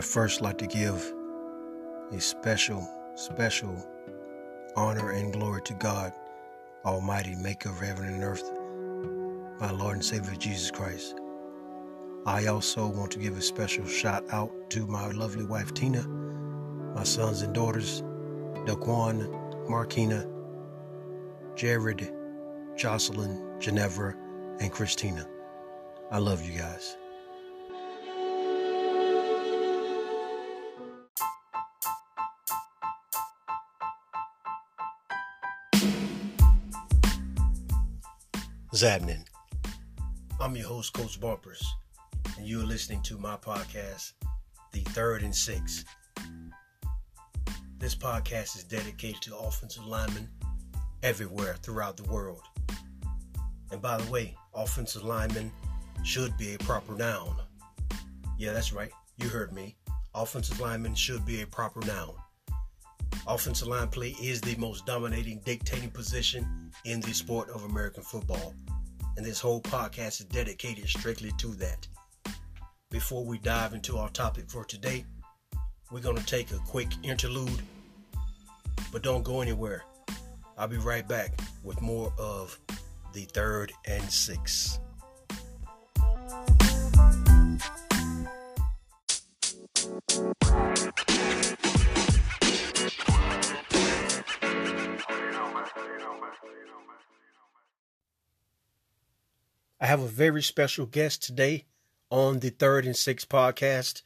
I first like to give a special, special honor and glory to God, Almighty, Maker of heaven and earth, my Lord and Savior Jesus Christ. I also want to give a special shout out to my lovely wife Tina, my sons and daughters, Daquan, Markina, Jared, Jocelyn, Ginevra, and Christina. I love you guys. Zabnin. I'm your host, Coach Bumpers, and you're listening to my podcast, The Third and Six. This podcast is dedicated to offensive linemen everywhere throughout the world. And by the way, offensive lineman should be a proper noun. Yeah, that's right. You heard me. Offensive lineman should be a proper noun. Offensive line play is the most dominating, dictating position in the sport of American football. And this whole podcast is dedicated strictly to that. Before we dive into our topic for today, we're going to take a quick interlude. But don't go anywhere. I'll be right back with more of the third and six. I have a very special guest today on the Third and Sixth podcast.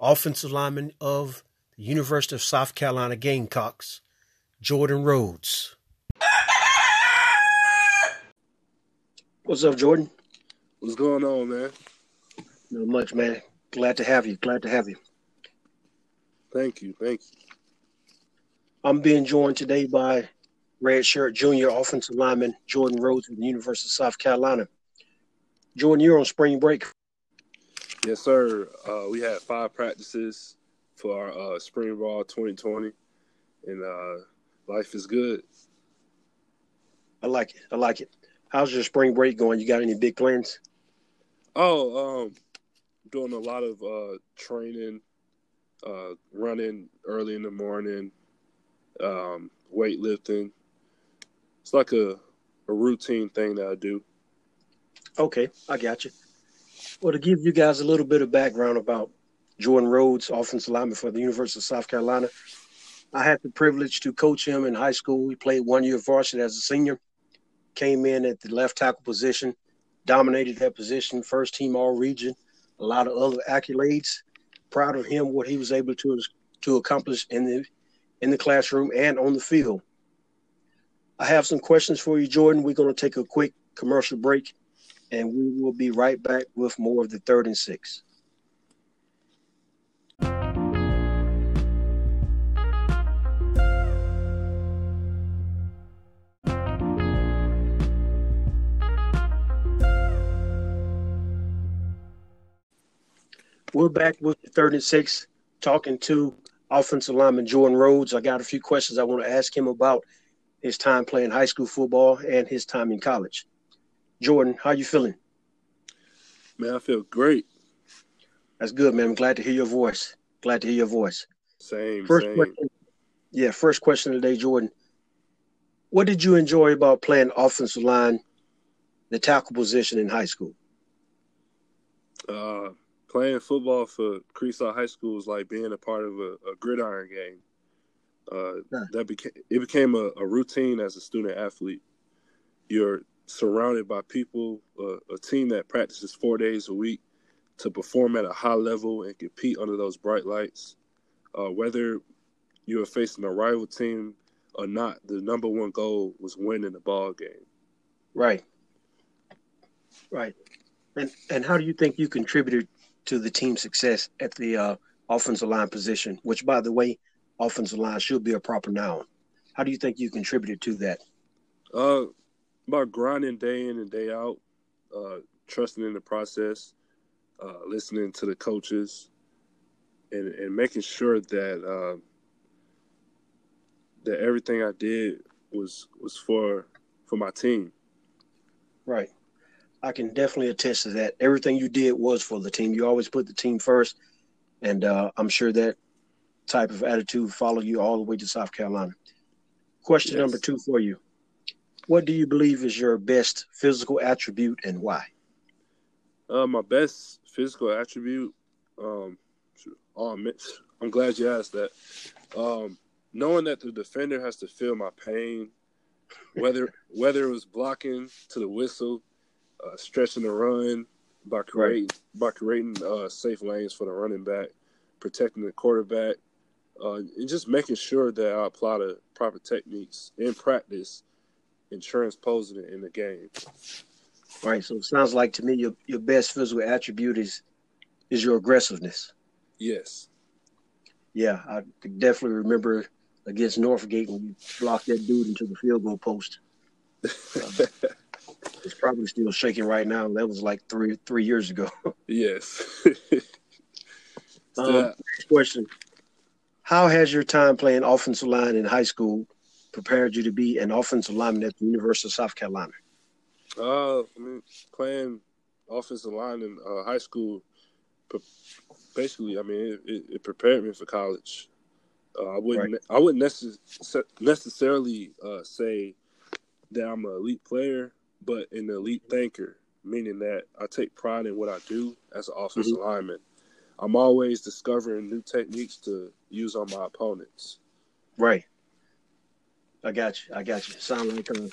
Offensive lineman of the University of South Carolina Gamecocks, Jordan Rhodes. What's up, Jordan? What's going on, man? Not much, man. Glad to have you. Glad to have you. Thank you. Thank you. I'm being joined today by redshirt junior offensive lineman Jordan Rhodes from the University of South Carolina. Jordan, you're on spring break. Yes, sir. Uh, we had five practices for our uh, spring ball 2020, and uh, life is good. I like it. I like it. How's your spring break going? You got any big plans? Oh, um, doing a lot of uh, training, uh, running early in the morning, um, weightlifting, it's like a, a routine thing that I do. Okay, I got you. Well, to give you guys a little bit of background about Jordan Rhodes, offensive lineman for the University of South Carolina, I had the privilege to coach him in high school. He played one year of varsity as a senior, came in at the left tackle position, dominated that position, first team all region, a lot of other accolades. Proud of him, what he was able to to accomplish in the in the classroom and on the field. I have some questions for you, Jordan. We're going to take a quick commercial break and we will be right back with more of the third and six. We're back with the third and six, talking to offensive lineman Jordan Rhodes. I got a few questions I want to ask him about his time playing high school football and his time in college. Jordan, how you feeling? Man, I feel great. That's good, man. I'm glad to hear your voice. Glad to hear your voice. Same. First same. question. Yeah, first question today, Jordan. What did you enjoy about playing offensive line, the tackle position in high school? Uh, playing football for Creekside High School was like being a part of a, a gridiron game. Uh, that became it became a, a, routine as a student athlete. You're surrounded by people, uh, a team that practices four days a week to perform at a high level and compete under those bright lights. Uh, whether you are facing a rival team or not, the number one goal was winning the ball game. Right. Right. And and how do you think you contributed to the team's success at the uh, offensive line position? Which, by the way, offensive line should be a proper noun. How do you think you contributed to that? Uh, by grinding day in and day out, uh, trusting in the process, uh, listening to the coaches, and, and making sure that uh, that everything I did was was for for my team. Right. I can definitely attest to that. Everything you did was for the team. You always put the team first, and uh, I'm sure that type of attitude follow you all the way to South Carolina. Question yes. number two for you: What do you believe is your best physical attribute, and why? Uh, my best physical attribute. Um, oh, I'm glad you asked that. Um, knowing that the defender has to feel my pain, whether whether it was blocking to the whistle, uh, stretching the run by creating right. by creating uh, safe lanes for the running back, protecting the quarterback, uh, and just making sure that I apply the proper techniques in practice and transposing it in the game. Right. So it sounds like to me your your best physical attribute is is your aggressiveness. Yes. Yeah, I definitely remember against Northgate when you blocked that dude into the field goal post. It's probably still shaking right now. That was like three three years ago. yes. um, next question: How has your time playing offensive line in high school prepared you to be an offensive lineman at the University of South Carolina? Uh, I mean, playing offensive line in uh, high school, basically, I mean, it, it, prepared me for college. Uh, I wouldn't, right. I wouldn't necess- necessarily uh, say that I'm an elite player, but an elite thinker, meaning that I take pride in what I do as an offensive mm-hmm. lineman. I'm always discovering new techniques to use on my opponents. Right. I got you. I got you. Sound like uh,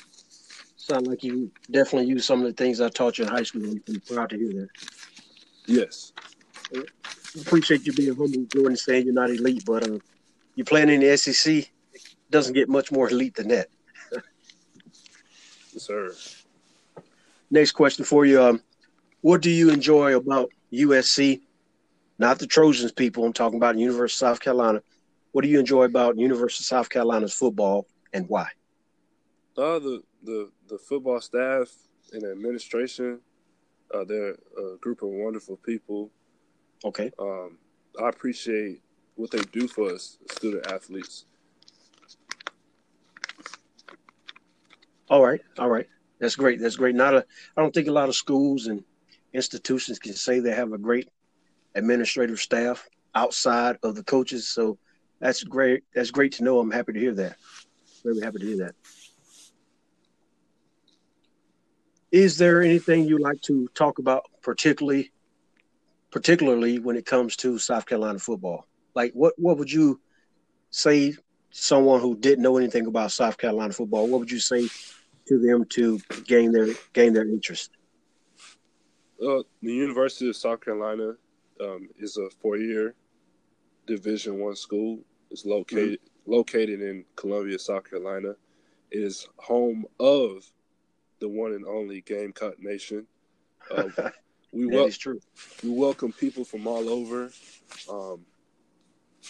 sound like you definitely use some of the things I taught you in high school. I'm proud to hear that. Yes. I appreciate you being humble, Jordan, saying you're not elite, but uh, you're playing in the SEC. It doesn't get much more elite than that. yes, sir. Next question for you. Um, what do you enjoy about USC? Not the Trojans, people. I'm talking about University of South Carolina. What do you enjoy about University of South Carolina's football and why? Uh, the the the football staff and administration. Uh, they're a group of wonderful people. Okay. Um, I appreciate what they do for us, student athletes. All right, all right. That's great. That's great. Not a. I don't think a lot of schools and institutions can say they have a great administrative staff outside of the coaches. So that's great. That's great to know. I'm happy to hear that. Very happy to hear that. Is there anything you like to talk about, particularly, particularly when it comes to South Carolina football? Like, what what would you say someone who didn't know anything about South Carolina football? What would you say to them to gain their gain their interest? Uh, the University of South Carolina um, is a four-year Division One school. It's located mm-hmm. located in Columbia, South Carolina. It is home of the one and only Gamecock Nation. Uh, we wel-. We welcome people from all over. Um,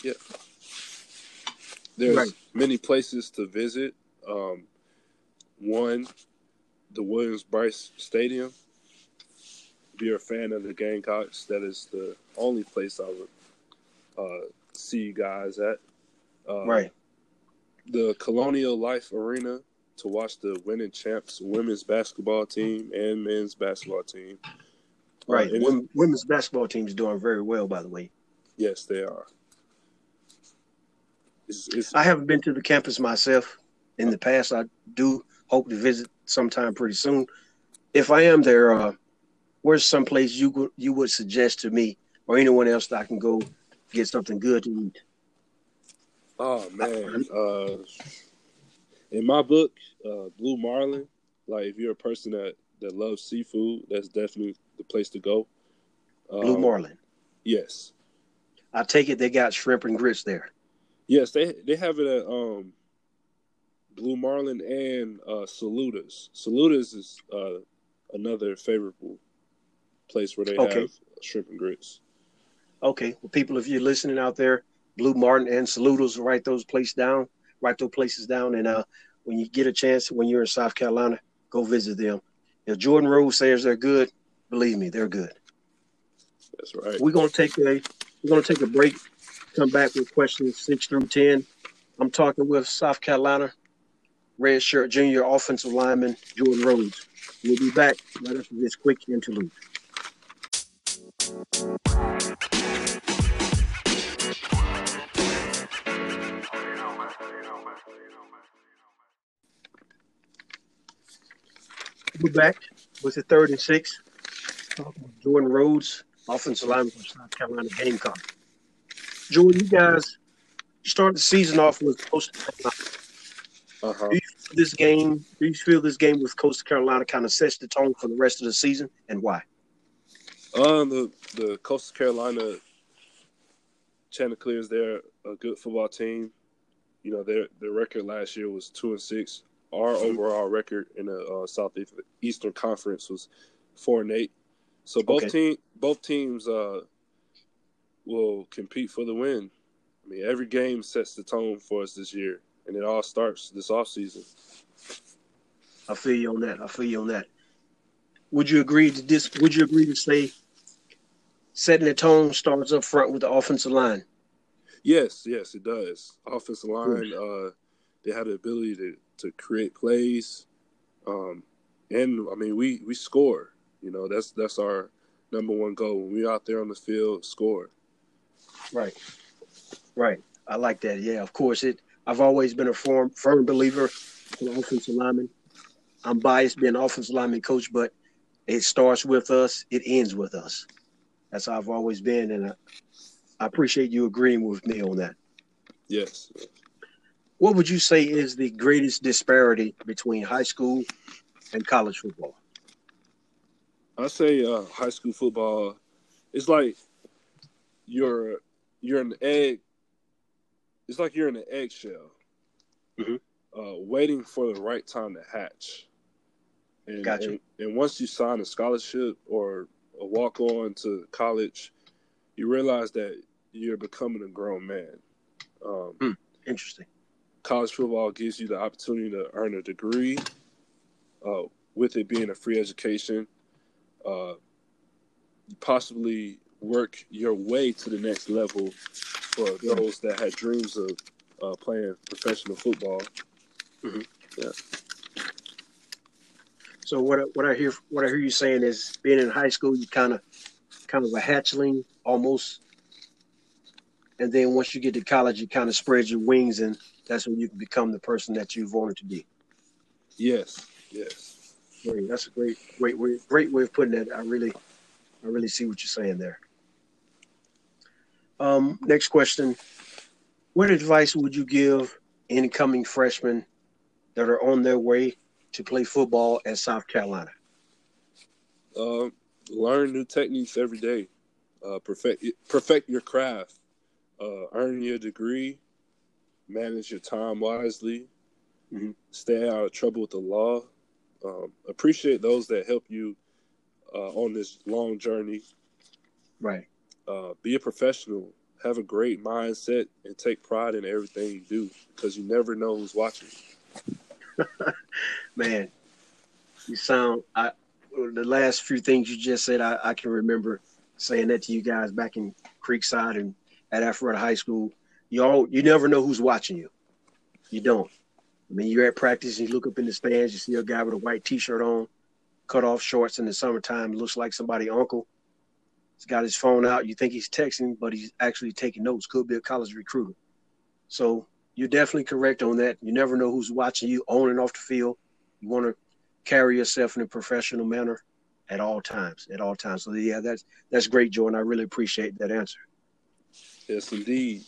yeah, there's right. many places to visit. Um, one, the Williams-Brice Stadium. You're a fan of the Gamecocks, that is the only place I would uh, see you guys at. Uh, right. The Colonial Life Arena to watch the winning champs women's basketball team and men's basketball team. Right. Uh, women's basketball team is doing very well, by the way. Yes, they are. It's, it's, I haven't been to the campus myself in the past. I do hope to visit sometime pretty soon. If I am there, uh, where's some place you you would suggest to me or anyone else that I can go get something good to eat? Oh man, uh, in my book, uh, Blue Marlin. Like if you're a person that that loves seafood, that's definitely the place to go. Um, Blue Marlin. Yes. I take it they got shrimp and grits there. Yes, they they have it at um, Blue Marlin and uh, Saluda's. Saluda's is uh, another favorable place where they okay. have shrimp and grits. Okay, well, people, if you're listening out there, Blue Marlin and Saluda's, write those places down write those places down. And uh, when you get a chance, when you're in South Carolina, go visit them. If Jordan Rhodes says they're good, believe me, they're good. That's right. We're gonna take a we're gonna take a break. Come back with questions six through ten. I'm talking with South Carolina red shirt junior offensive lineman Jordan Rhodes. We'll be back right after this quick interlude. We're back with the third and six. Jordan Rhodes, offensive lineman from South Carolina Gamecock. Jordan, you guys start the season off with Coastal Carolina. Uh-huh. Do you feel this game? Do you feel this game with Coastal Carolina kind of sets the tone for the rest of the season, and why? Um, the the Coastal Carolina Chanticleers, they're a good football team. You know, their their record last year was two and six. Our mm-hmm. overall record in the uh, Southeastern Conference was four and eight. So both okay. team both teams uh, will compete for the win. I mean, every game sets the tone for us this year, and it all starts this off season. I feel you on that. I feel you on that. Would you agree to this? Would you agree to say setting the tone starts up front with the offensive line? Yes, yes, it does. Offensive line, uh, they have the ability to, to create plays, um, and I mean we we score. You know that's that's our number one goal when we're out there on the field score. Right, right. I like that. Yeah, of course. It. I've always been a firm firm believer in offensive lineman. I'm biased being an offensive lineman coach, but it starts with us. It ends with us. That's how I've always been, and I, I appreciate you agreeing with me on that. Yes. What would you say is the greatest disparity between high school and college football? I say uh, high school football. It's like you're you're an egg. It's like you're in an eggshell, mm-hmm. uh, waiting for the right time to hatch. And, gotcha. And, and once you sign a scholarship or walk on to college, you realize that you're becoming a grown man. Um, hmm. Interesting. College football gives you the opportunity to earn a degree, uh, with it being a free education. Uh, possibly work your way to the next level for those that had dreams of uh, playing professional football. Mm-hmm. Yeah. So what what I hear what I hear you saying is being in high school, you kind of kind of a hatchling almost, and then once you get to college, you kind of spread your wings, and that's when you can become the person that you've wanted to be. Yes, yes. Great. That's a great, great way, great way of putting it. I really, I really see what you're saying there. Um, next question: What advice would you give incoming freshmen that are on their way to play football at South Carolina? Uh, learn new techniques every day. Uh, perfect perfect your craft. Uh, earn your degree. Manage your time wisely. Mm-hmm. Stay out of trouble with the law. Um, appreciate those that help you uh, on this long journey. Right. Uh, be a professional. Have a great mindset and take pride in everything you do because you never know who's watching. Man, you sound. I the last few things you just said, I, I can remember saying that to you guys back in Creekside and at Alpharetta High School. You all, you never know who's watching you. You don't. I mean, you're at practice, and you look up in the stands, you see a guy with a white T-shirt on, cut off shorts in the summertime, looks like somebody uncle. He's got his phone out. You think he's texting, but he's actually taking notes. Could be a college recruiter. So you're definitely correct on that. You never know who's watching you on and off the field. You want to carry yourself in a professional manner at all times. At all times. So yeah, that's that's great, Jordan. I really appreciate that answer. Yes, indeed.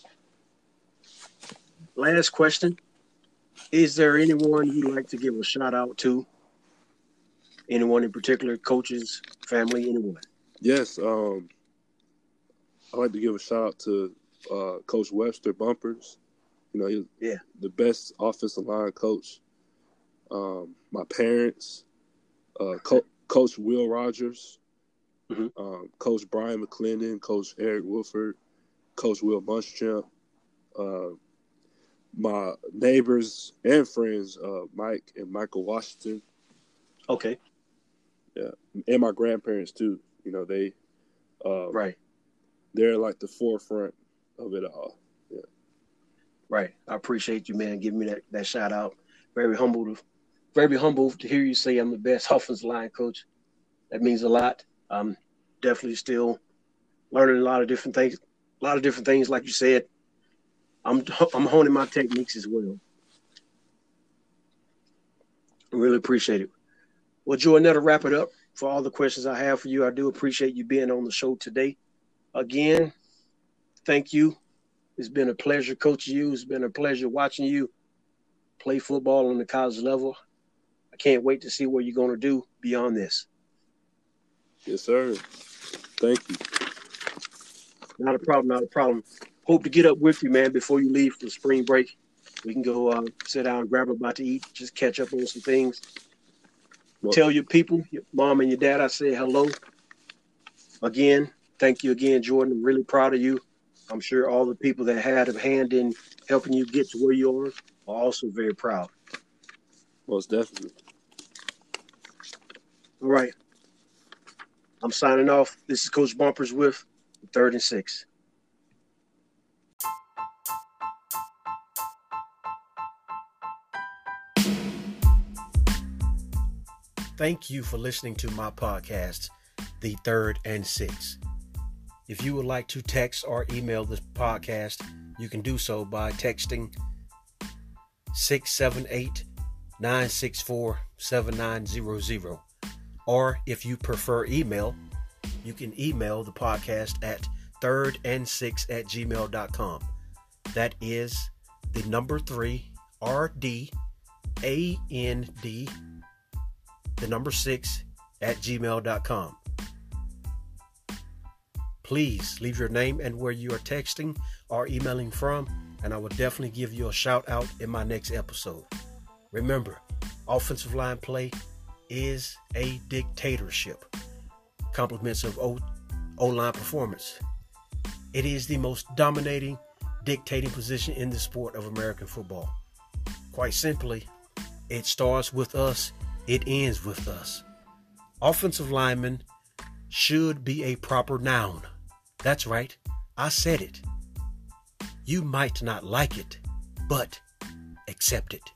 Last question: Is there anyone you'd like to give a shout out to? Anyone in particular, coaches, family, anyone? Yes, um, I'd like to give a shout out to uh, Coach Webster Bumpers. You know, he's yeah. the best offensive line coach. Um, my parents, uh, Co- Coach Will Rogers, mm-hmm. um, Coach Bryan McClendon, Coach Eric Wolford, Coach Will Muschamp, uh, my neighbors and friends, uh, Mike and Michael Washington. Okay. Yeah, and my grandparents too. You know, they uh, right. They're like the forefront of it all. Right. I appreciate you, man, giving me that, that shout out. Very humble to very humble to hear you say I'm the best offensive line coach. That means a lot. I'm definitely still learning a lot of different things. A lot of different things, like you said. I'm I'm honing my techniques as well. I really appreciate it. Well, Jordan, that'll wrap it up for all the questions I have for you. I do appreciate you being on the show today. Again, thank you. It's been a pleasure coaching you. It's been a pleasure watching you play football on the college level. I can't wait to see what you're going to do beyond this. Yes, sir. Thank you. Not a problem. Not a problem. Hope to get up with you, man, before you leave for spring break. We can go uh, sit down, grab a bite to eat, just catch up on some things. Well, Tell your people, your mom and your dad, I say hello. Again, thank you again, Jordan. I'm really proud of you. I'm sure all the people that had a hand in helping you get to where you are are also very proud. Most definitely. All right. I'm signing off. This is Coach Bumpers with third and six. Thank you for listening to my podcast, The Third and Six. If you would like to text or email this podcast, you can do so by texting 678 964 7900. Or if you prefer email, you can email the podcast at third and six at gmail.com. That is the number three, R D A N D the number six at gmail.com. Please leave your name and where you are texting or emailing from, and I will definitely give you a shout out in my next episode. Remember, offensive line play is a dictatorship. Compliments of O line performance. It is the most dominating, dictating position in the sport of American football. Quite simply, it starts with us it ends with us. Offensive lineman should be a proper noun. That's right, I said it. You might not like it, but accept it.